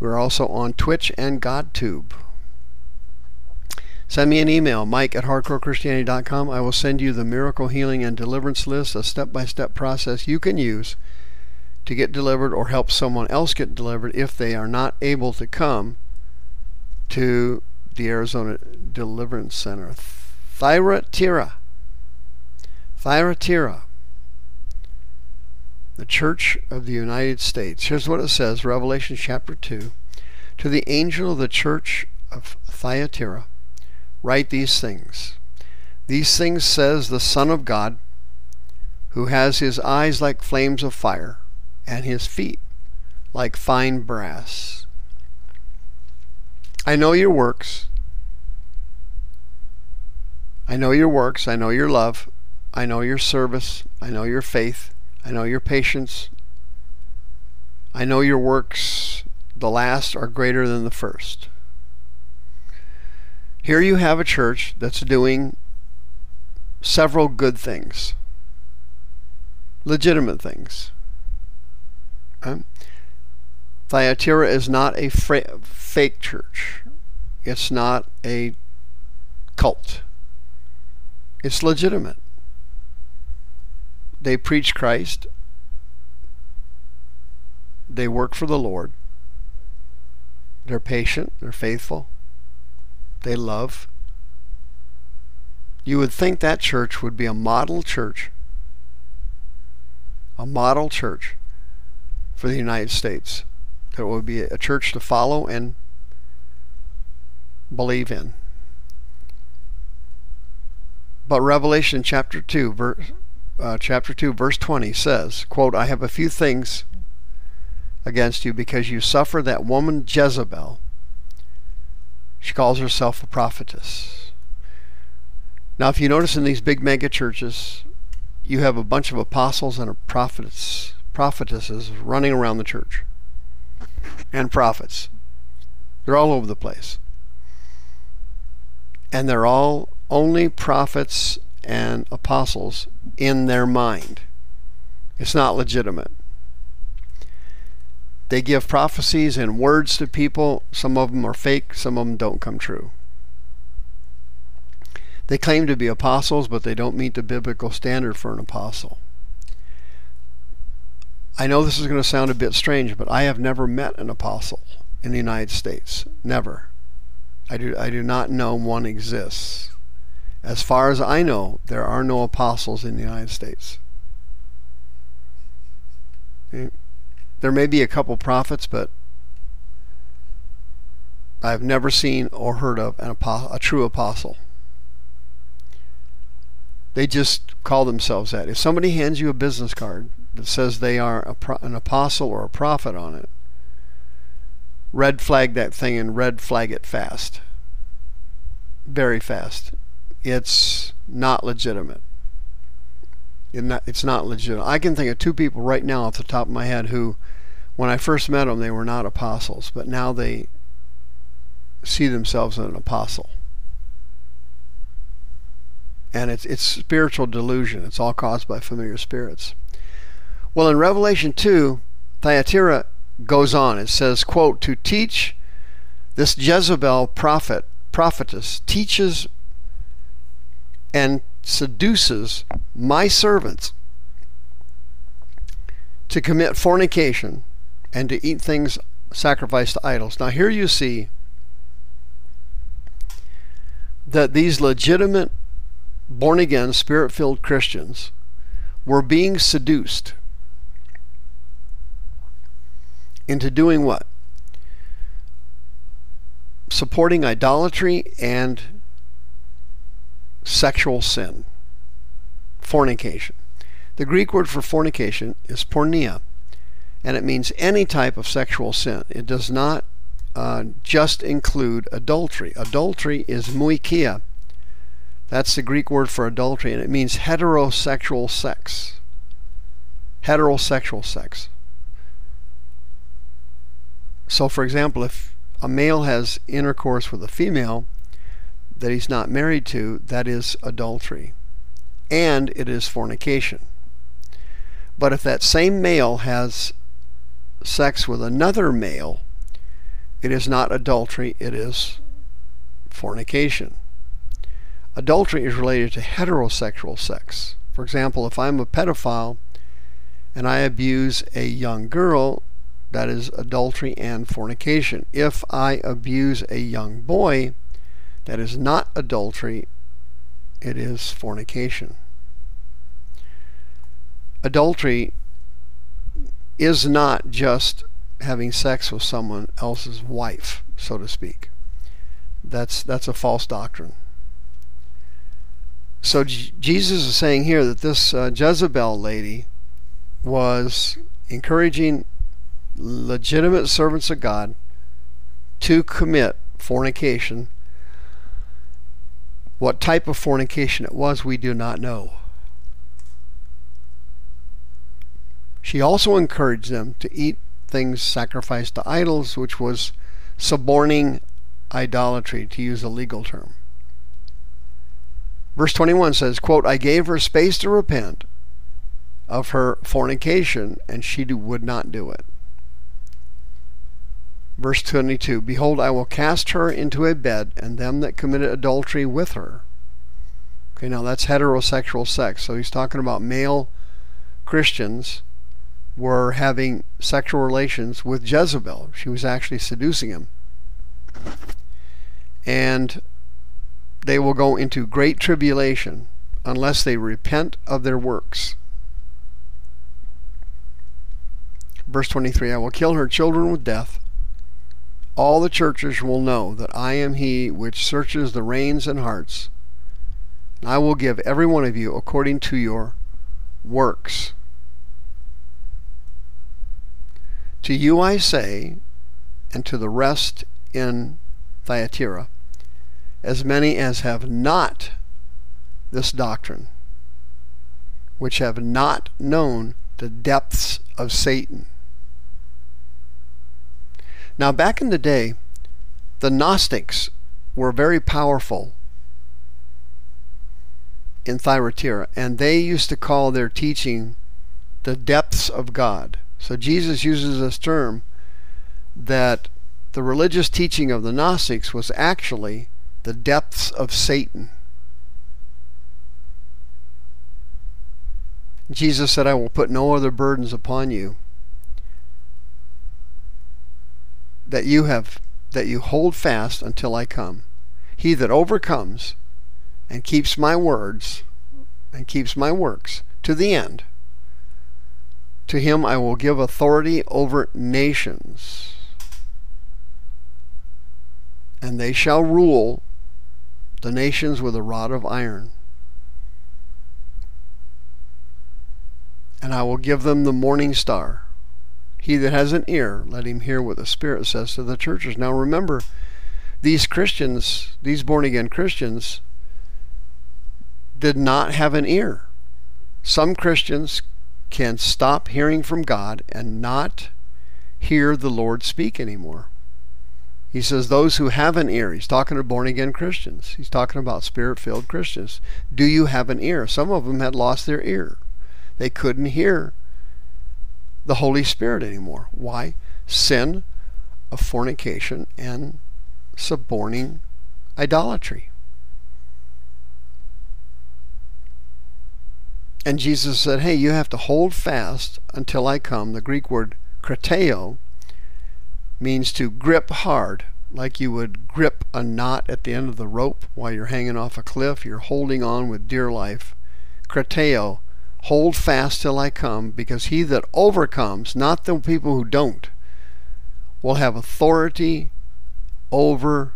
We're also on Twitch and GodTube. Send me an email, mike at hardcorechristianity.com. I will send you the miracle healing and deliverance list, a step by step process you can use to get delivered or help someone else get delivered if they are not able to come to the Arizona Deliverance Center. Thyatira. Thyatira. The Church of the United States. Here's what it says Revelation chapter 2. To the angel of the church of Thyatira write these things. These things says the Son of God, who has his eyes like flames of fire, and his feet like fine brass. I know your works. I know your works. I know your love. I know your service. I know your faith. I know your patience. I know your works. The last are greater than the first. Here you have a church that's doing several good things, legitimate things. Okay? Thyatira is not a fra- fake church. It's not a cult. It's legitimate. They preach Christ. They work for the Lord. They're patient. They're faithful they love. You would think that church would be a model church, a model church for the United States. That would be a church to follow and believe in. But Revelation chapter 2, verse, uh, chapter 2, verse 20 says, quote, I have a few things against you because you suffer that woman Jezebel she calls herself a prophetess. Now, if you notice in these big mega churches, you have a bunch of apostles and prophets, prophetesses running around the church, and prophets. They're all over the place. And they're all only prophets and apostles in their mind. It's not legitimate. They give prophecies and words to people. Some of them are fake, some of them don't come true. They claim to be apostles, but they don't meet the biblical standard for an apostle. I know this is going to sound a bit strange, but I have never met an apostle in the United States. Never. I do, I do not know one exists. As far as I know, there are no apostles in the United States. Eh? There may be a couple prophets, but I've never seen or heard of an apostle, a true apostle. They just call themselves that. If somebody hands you a business card that says they are pro- an apostle or a prophet on it, red flag that thing and red flag it fast. Very fast. It's not legitimate. It's not legitimate. I can think of two people right now off the top of my head who, when I first met them, they were not apostles, but now they see themselves as an apostle and it's it's spiritual delusion. It's all caused by familiar spirits. Well, in Revelation 2, Thyatira goes on. It says, quote, to teach this Jezebel prophet, prophetess, teaches and seduces my servants to commit fornication and to eat things sacrificed to idols. Now, here you see that these legitimate born again, spirit filled Christians were being seduced into doing what? Supporting idolatry and sexual sin, fornication. The Greek word for fornication is porneia, and it means any type of sexual sin. It does not uh, just include adultery. Adultery is moicheia, that's the Greek word for adultery, and it means heterosexual sex. Heterosexual sex. So, for example, if a male has intercourse with a female that he's not married to, that is adultery. And it is fornication. But if that same male has sex with another male, it is not adultery, it is fornication. Adultery is related to heterosexual sex. For example, if I'm a pedophile and I abuse a young girl, that is adultery and fornication. If I abuse a young boy, that is not adultery, it is fornication. Adultery is not just having sex with someone else's wife, so to speak. That's that's a false doctrine. So J- Jesus is saying here that this uh, Jezebel lady was encouraging legitimate servants of God to commit fornication. What type of fornication it was, we do not know. She also encouraged them to eat things sacrificed to idols, which was suborning idolatry, to use a legal term. Verse 21 says, quote, I gave her space to repent of her fornication, and she would not do it. Verse 22 Behold, I will cast her into a bed, and them that committed adultery with her. Okay, now that's heterosexual sex. So he's talking about male Christians were having sexual relations with Jezebel. She was actually seducing him. And they will go into great tribulation unless they repent of their works. Verse 23 I will kill her children with death. All the churches will know that I am he which searches the reins and hearts. I will give every one of you according to your works. To you I say, and to the rest in Thyatira, as many as have not this doctrine, which have not known the depths of Satan. Now, back in the day, the Gnostics were very powerful in Thyatira, and they used to call their teaching the depths of God. So Jesus uses this term that the religious teaching of the Gnostics was actually the depths of Satan. Jesus said, I will put no other burdens upon you that you have that you hold fast until I come. He that overcomes and keeps my words and keeps my works to the end, to him I will give authority over nations, and they shall rule the nations with a rod of iron. And I will give them the morning star. He that has an ear, let him hear what the Spirit says to the churches. Now remember, these Christians, these born again Christians, did not have an ear. Some Christians can stop hearing from God and not hear the Lord speak anymore. He says, Those who have an ear, he's talking to born again Christians. He's talking about spirit filled Christians. Do you have an ear? Some of them had lost their ear. They couldn't hear the Holy Spirit anymore. Why? Sin of fornication and suborning idolatry. And Jesus said, Hey, you have to hold fast until I come. The Greek word krateo means to grip hard, like you would grip a knot at the end of the rope while you're hanging off a cliff. You're holding on with dear life. Krateo, hold fast till I come, because he that overcomes, not the people who don't, will have authority over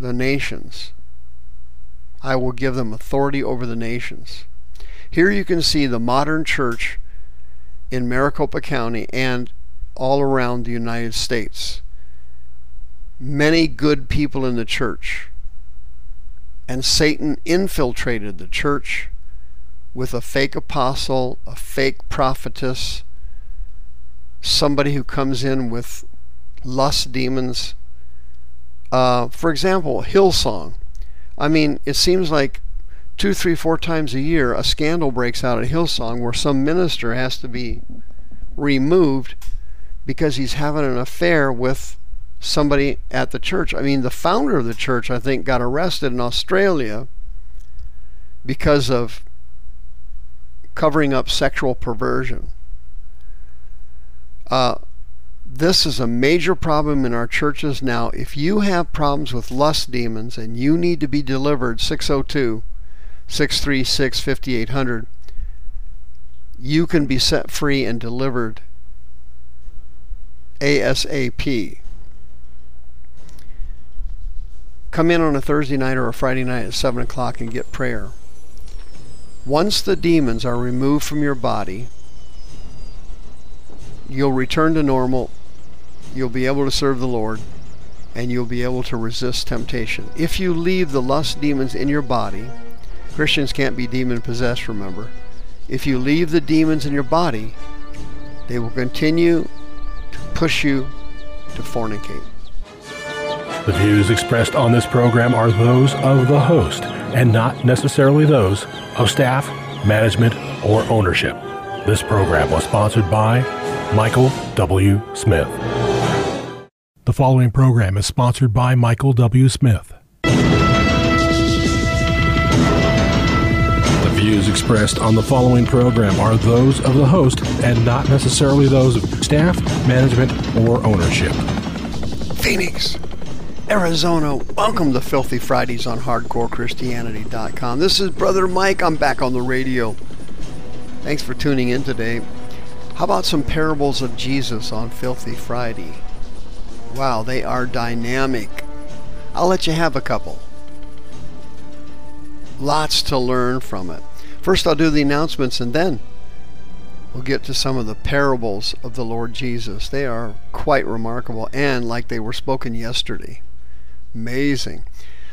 the nations. I will give them authority over the nations. Here you can see the modern church in Maricopa County and all around the United States. Many good people in the church. And Satan infiltrated the church with a fake apostle, a fake prophetess, somebody who comes in with lust demons. Uh, for example, Hillsong. I mean, it seems like two, three, four times a year a scandal breaks out at Hillsong where some minister has to be removed because he's having an affair with somebody at the church. I mean, the founder of the church, I think, got arrested in Australia because of covering up sexual perversion. Uh, this is a major problem in our churches now. If you have problems with lust demons and you need to be delivered, 602 636 5800, you can be set free and delivered ASAP. Come in on a Thursday night or a Friday night at 7 o'clock and get prayer. Once the demons are removed from your body, you'll return to normal, you'll be able to serve the Lord, and you'll be able to resist temptation. If you leave the lust demons in your body, Christians can't be demon possessed, remember. If you leave the demons in your body, they will continue to push you to fornicate. The views expressed on this program are those of the host and not necessarily those of staff, management, or ownership. This program was sponsored by Michael W. Smith. The following program is sponsored by Michael W. Smith. Views expressed on the following program are those of the host and not necessarily those of staff, management, or ownership. Phoenix, Arizona, welcome to Filthy Fridays on HardcoreChristianity.com. This is Brother Mike. I'm back on the radio. Thanks for tuning in today. How about some parables of Jesus on Filthy Friday? Wow, they are dynamic. I'll let you have a couple. Lots to learn from it. First, I'll do the announcements and then we'll get to some of the parables of the Lord Jesus. They are quite remarkable and like they were spoken yesterday. Amazing.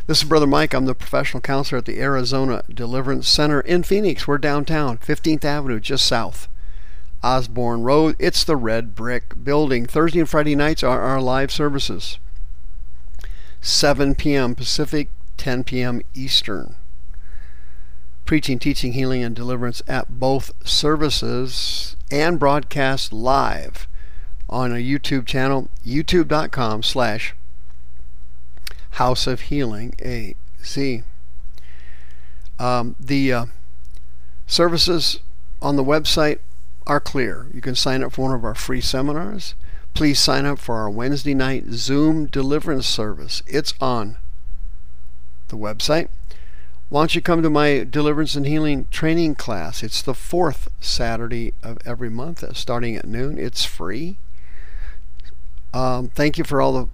This is Brother Mike. I'm the professional counselor at the Arizona Deliverance Center in Phoenix. We're downtown, 15th Avenue, just south. Osborne Road. It's the red brick building. Thursday and Friday nights are our live services. 7 p.m. Pacific, 10 p.m. Eastern. Preaching, teaching, healing, and deliverance at both services and broadcast live on a YouTube channel, youtube.com slash House of Healing AZ. Um, the uh, services on the website are clear. You can sign up for one of our free seminars. Please sign up for our Wednesday night Zoom deliverance service. It's on the website. Why don't you come to my deliverance and healing training class? It's the fourth Saturday of every month, uh, starting at noon. It's free. Um, thank you for all the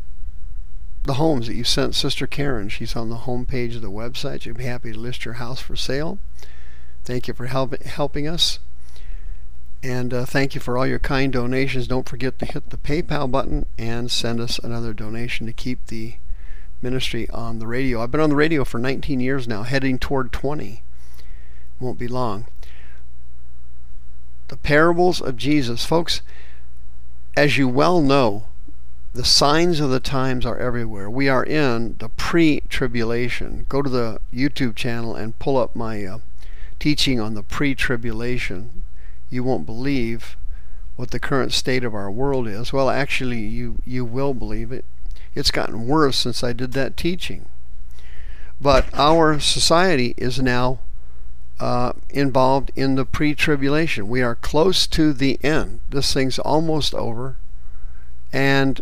the homes that you sent Sister Karen. She's on the home page of the website. She'd be happy to list your house for sale. Thank you for help, helping us. And uh, thank you for all your kind donations. Don't forget to hit the PayPal button and send us another donation to keep the ministry on the radio. I've been on the radio for 19 years now, heading toward 20. Won't be long. The parables of Jesus. Folks, as you well know, the signs of the times are everywhere. We are in the pre tribulation. Go to the YouTube channel and pull up my uh, teaching on the pre tribulation. You won't believe what the current state of our world is. Well, actually, you, you will believe it. It's gotten worse since I did that teaching. But our society is now uh, involved in the pre tribulation. We are close to the end. This thing's almost over. And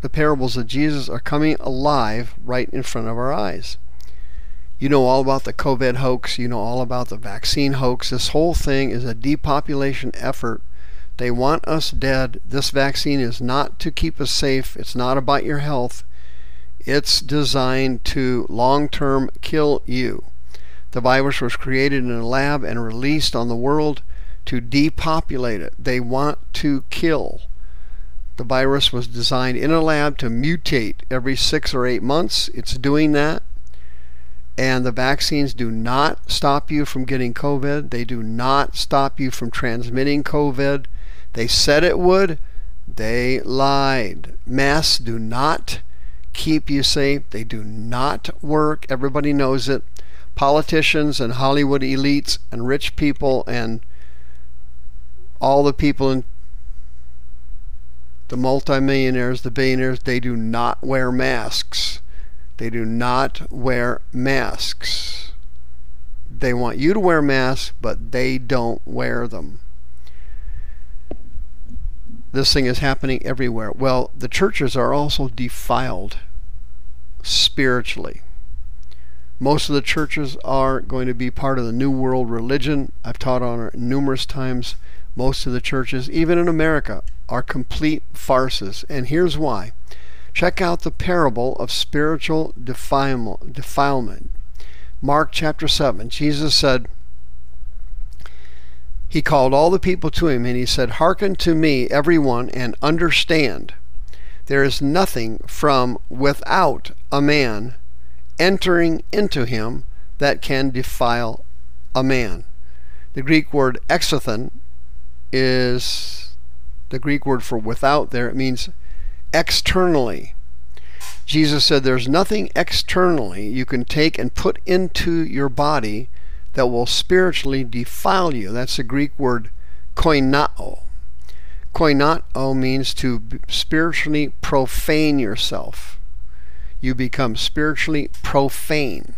the parables of Jesus are coming alive right in front of our eyes. You know all about the COVID hoax, you know all about the vaccine hoax. This whole thing is a depopulation effort. They want us dead. This vaccine is not to keep us safe, it's not about your health. It's designed to long term kill you. The virus was created in a lab and released on the world to depopulate it. They want to kill. The virus was designed in a lab to mutate every six or eight months. It's doing that. And the vaccines do not stop you from getting COVID. They do not stop you from transmitting COVID. They said it would. They lied. Masks do not keep you safe. They do not work. Everybody knows it. Politicians and Hollywood elites and rich people and all the people in the multimillionaires, the billionaires, they do not wear masks. They do not wear masks. They want you to wear masks, but they don't wear them. This thing is happening everywhere. Well, the churches are also defiled spiritually. Most of the churches are going to be part of the New World religion. I've taught on it numerous times. Most of the churches, even in America, are complete farces. And here's why. Check out the parable of spiritual defilement. Mark chapter 7. Jesus said, He called all the people to him, and he said, Hearken to me, everyone, and understand. There is nothing from without a man entering into him that can defile a man. The Greek word exothen is the Greek word for without there, it means externally. Jesus said there's nothing externally you can take and put into your body that will spiritually defile you. That's the Greek word koinao. Koinao means to spiritually profane yourself. You become spiritually profane.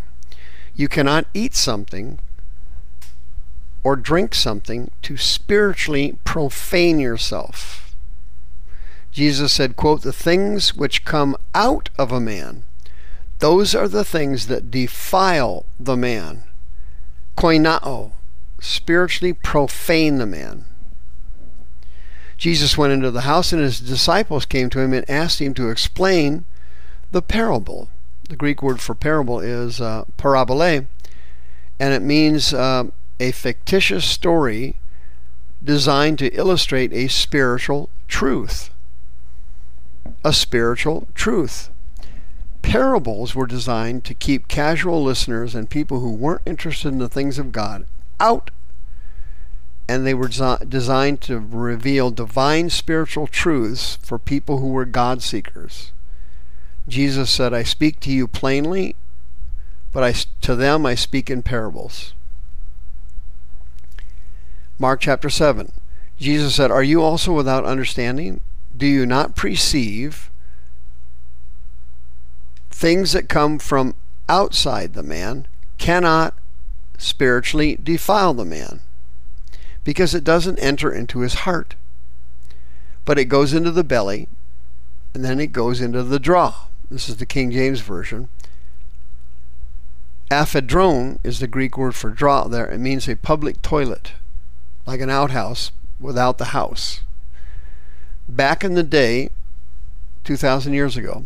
You cannot eat something or drink something to spiritually profane yourself. Jesus said, quote, the things which come out of a man, those are the things that defile the man. Koinao, spiritually profane the man. Jesus went into the house and his disciples came to him and asked him to explain the parable. The Greek word for parable is uh, parabole, and it means uh, a fictitious story designed to illustrate a spiritual truth. A spiritual truth. Parables were designed to keep casual listeners and people who weren't interested in the things of God out, and they were designed to reveal divine spiritual truths for people who were God seekers. Jesus said, I speak to you plainly, but I, to them I speak in parables. Mark chapter 7. Jesus said, Are you also without understanding? Do you not perceive things that come from outside the man cannot spiritually defile the man? because it doesn't enter into his heart. But it goes into the belly and then it goes into the draw. This is the King James Version. Aphedron is the Greek word for draw there. It means a public toilet, like an outhouse without the house. Back in the day, 2,000 years ago,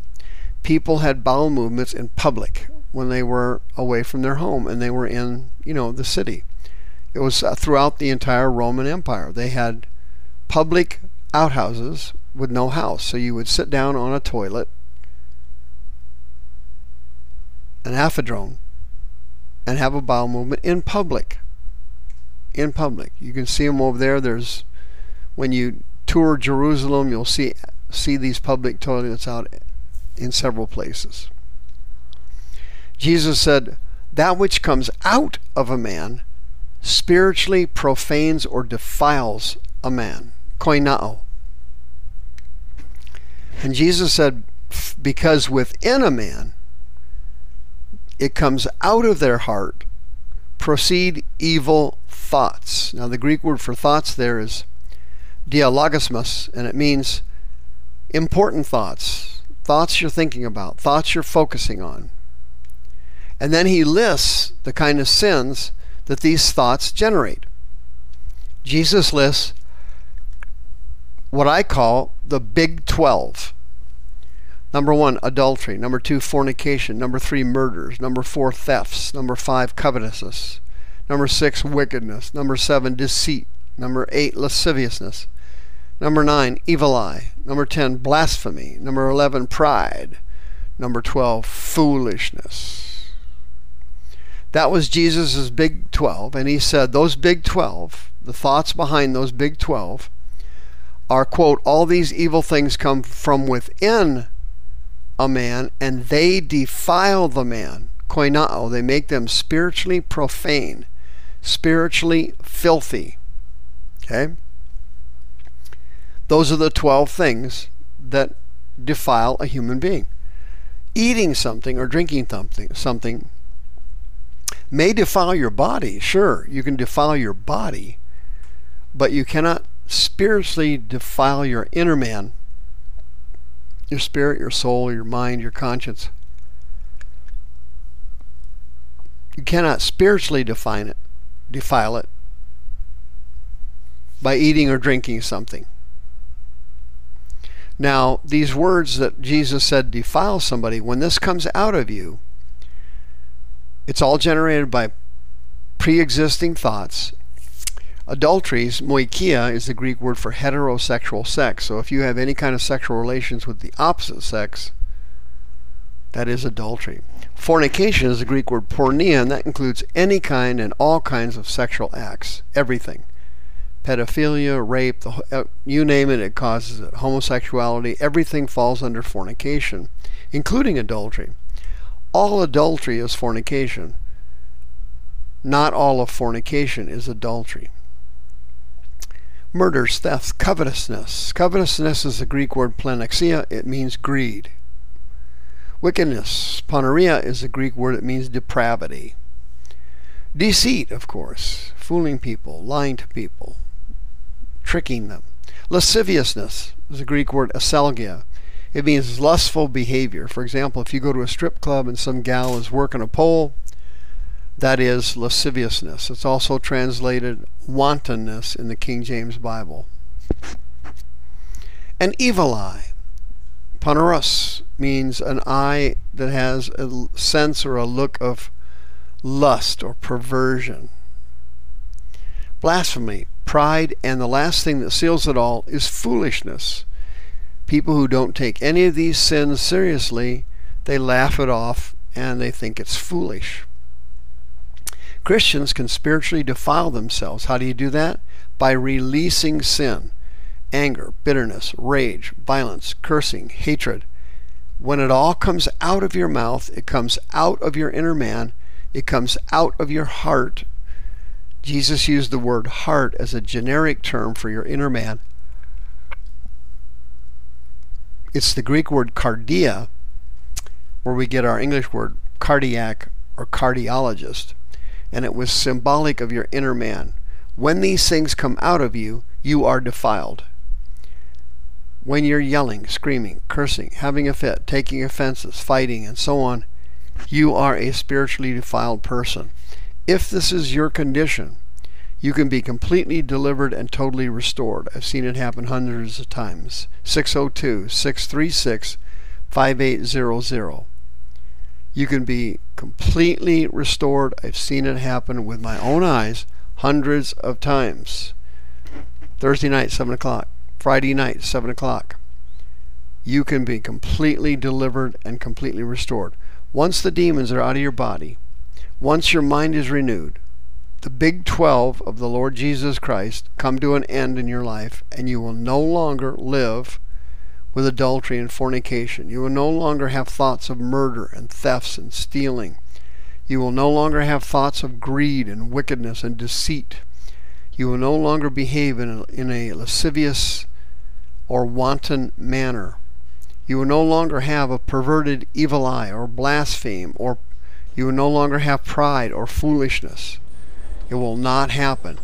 people had bowel movements in public when they were away from their home and they were in, you know, the city. It was uh, throughout the entire Roman Empire. They had public outhouses with no house. So you would sit down on a toilet, an aphedron, and have a bowel movement in public. In public. You can see them over there. There's when you tour Jerusalem, you'll see see these public toilets out in several places. Jesus said, That which comes out of a man spiritually profanes or defiles a man. Koinao. And Jesus said, Because within a man it comes out of their heart proceed evil thoughts. Now, the Greek word for thoughts there is dialogismos, and it means important thoughts, thoughts you're thinking about, thoughts you're focusing on. And then he lists the kind of sins that these thoughts generate. Jesus lists what I call the Big 12. Number one, adultery. Number two, fornication. Number three, murders. Number four, thefts. Number five, covetousness. Number six, wickedness. Number seven, deceit. Number eight, lasciviousness. Number 9, evil eye. Number 10, blasphemy. Number 11, pride. Number 12, foolishness. That was Jesus' big 12, and he said those big 12, the thoughts behind those big 12, are, quote, all these evil things come from within a man, and they defile the man. Koinao, they make them spiritually profane, spiritually filthy. Okay? Those are the 12 things that defile a human being. Eating something or drinking something, something may defile your body. Sure, you can defile your body, but you cannot spiritually defile your inner man, your spirit, your soul, your mind, your conscience. You cannot spiritually define it, defile it by eating or drinking something. Now, these words that Jesus said defile somebody, when this comes out of you, it's all generated by pre existing thoughts. Adulteries, moicheia, is the Greek word for heterosexual sex. So if you have any kind of sexual relations with the opposite sex, that is adultery. Fornication is the Greek word porneia, and that includes any kind and all kinds of sexual acts, everything pedophilia, rape, the, uh, you name it, it causes it. Homosexuality, everything falls under fornication, including adultery. All adultery is fornication. Not all of fornication is adultery. Murders, thefts, covetousness. Covetousness is the Greek word pleonexia. It means greed. Wickedness, poneria, is the Greek word. It means depravity. Deceit, of course, fooling people, lying to people tricking them. Lasciviousness is a Greek word aselgeia. It means lustful behavior. For example, if you go to a strip club and some gal is working a pole, that is lasciviousness. It's also translated wantonness in the King James Bible. An evil eye. Poneros means an eye that has a sense or a look of lust or perversion. Blasphemy pride, and the last thing that seals it all is foolishness. People who don't take any of these sins seriously, they laugh it off and they think it's foolish. Christians can spiritually defile themselves. How do you do that? By releasing sin, anger, bitterness, rage, violence, cursing, hatred. When it all comes out of your mouth, it comes out of your inner man, it comes out of your heart, Jesus used the word heart as a generic term for your inner man. It's the Greek word cardia, where we get our English word cardiac or cardiologist, and it was symbolic of your inner man. When these things come out of you, you are defiled. When you're yelling, screaming, cursing, having a fit, taking offenses, fighting, and so on, you are a spiritually defiled person. If this is your condition, you can be completely delivered and totally restored. I've seen it happen hundreds of times. 602 636 5800. You can be completely restored. I've seen it happen with my own eyes hundreds of times. Thursday night, 7 o'clock. Friday night, 7 o'clock. You can be completely delivered and completely restored. Once the demons are out of your body, once your mind is renewed, the big 12 of the Lord Jesus Christ come to an end in your life, and you will no longer live with adultery and fornication. You will no longer have thoughts of murder and thefts and stealing. You will no longer have thoughts of greed and wickedness and deceit. You will no longer behave in a, in a lascivious or wanton manner. You will no longer have a perverted evil eye or blaspheme, or you will no longer have pride or foolishness. It will not happen.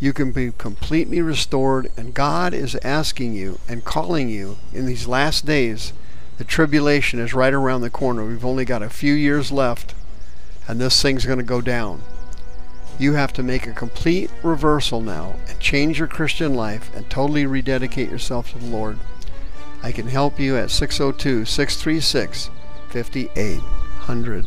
You can be completely restored, and God is asking you and calling you in these last days. The tribulation is right around the corner. We've only got a few years left, and this thing's going to go down. You have to make a complete reversal now and change your Christian life and totally rededicate yourself to the Lord. I can help you at 602 636 5800.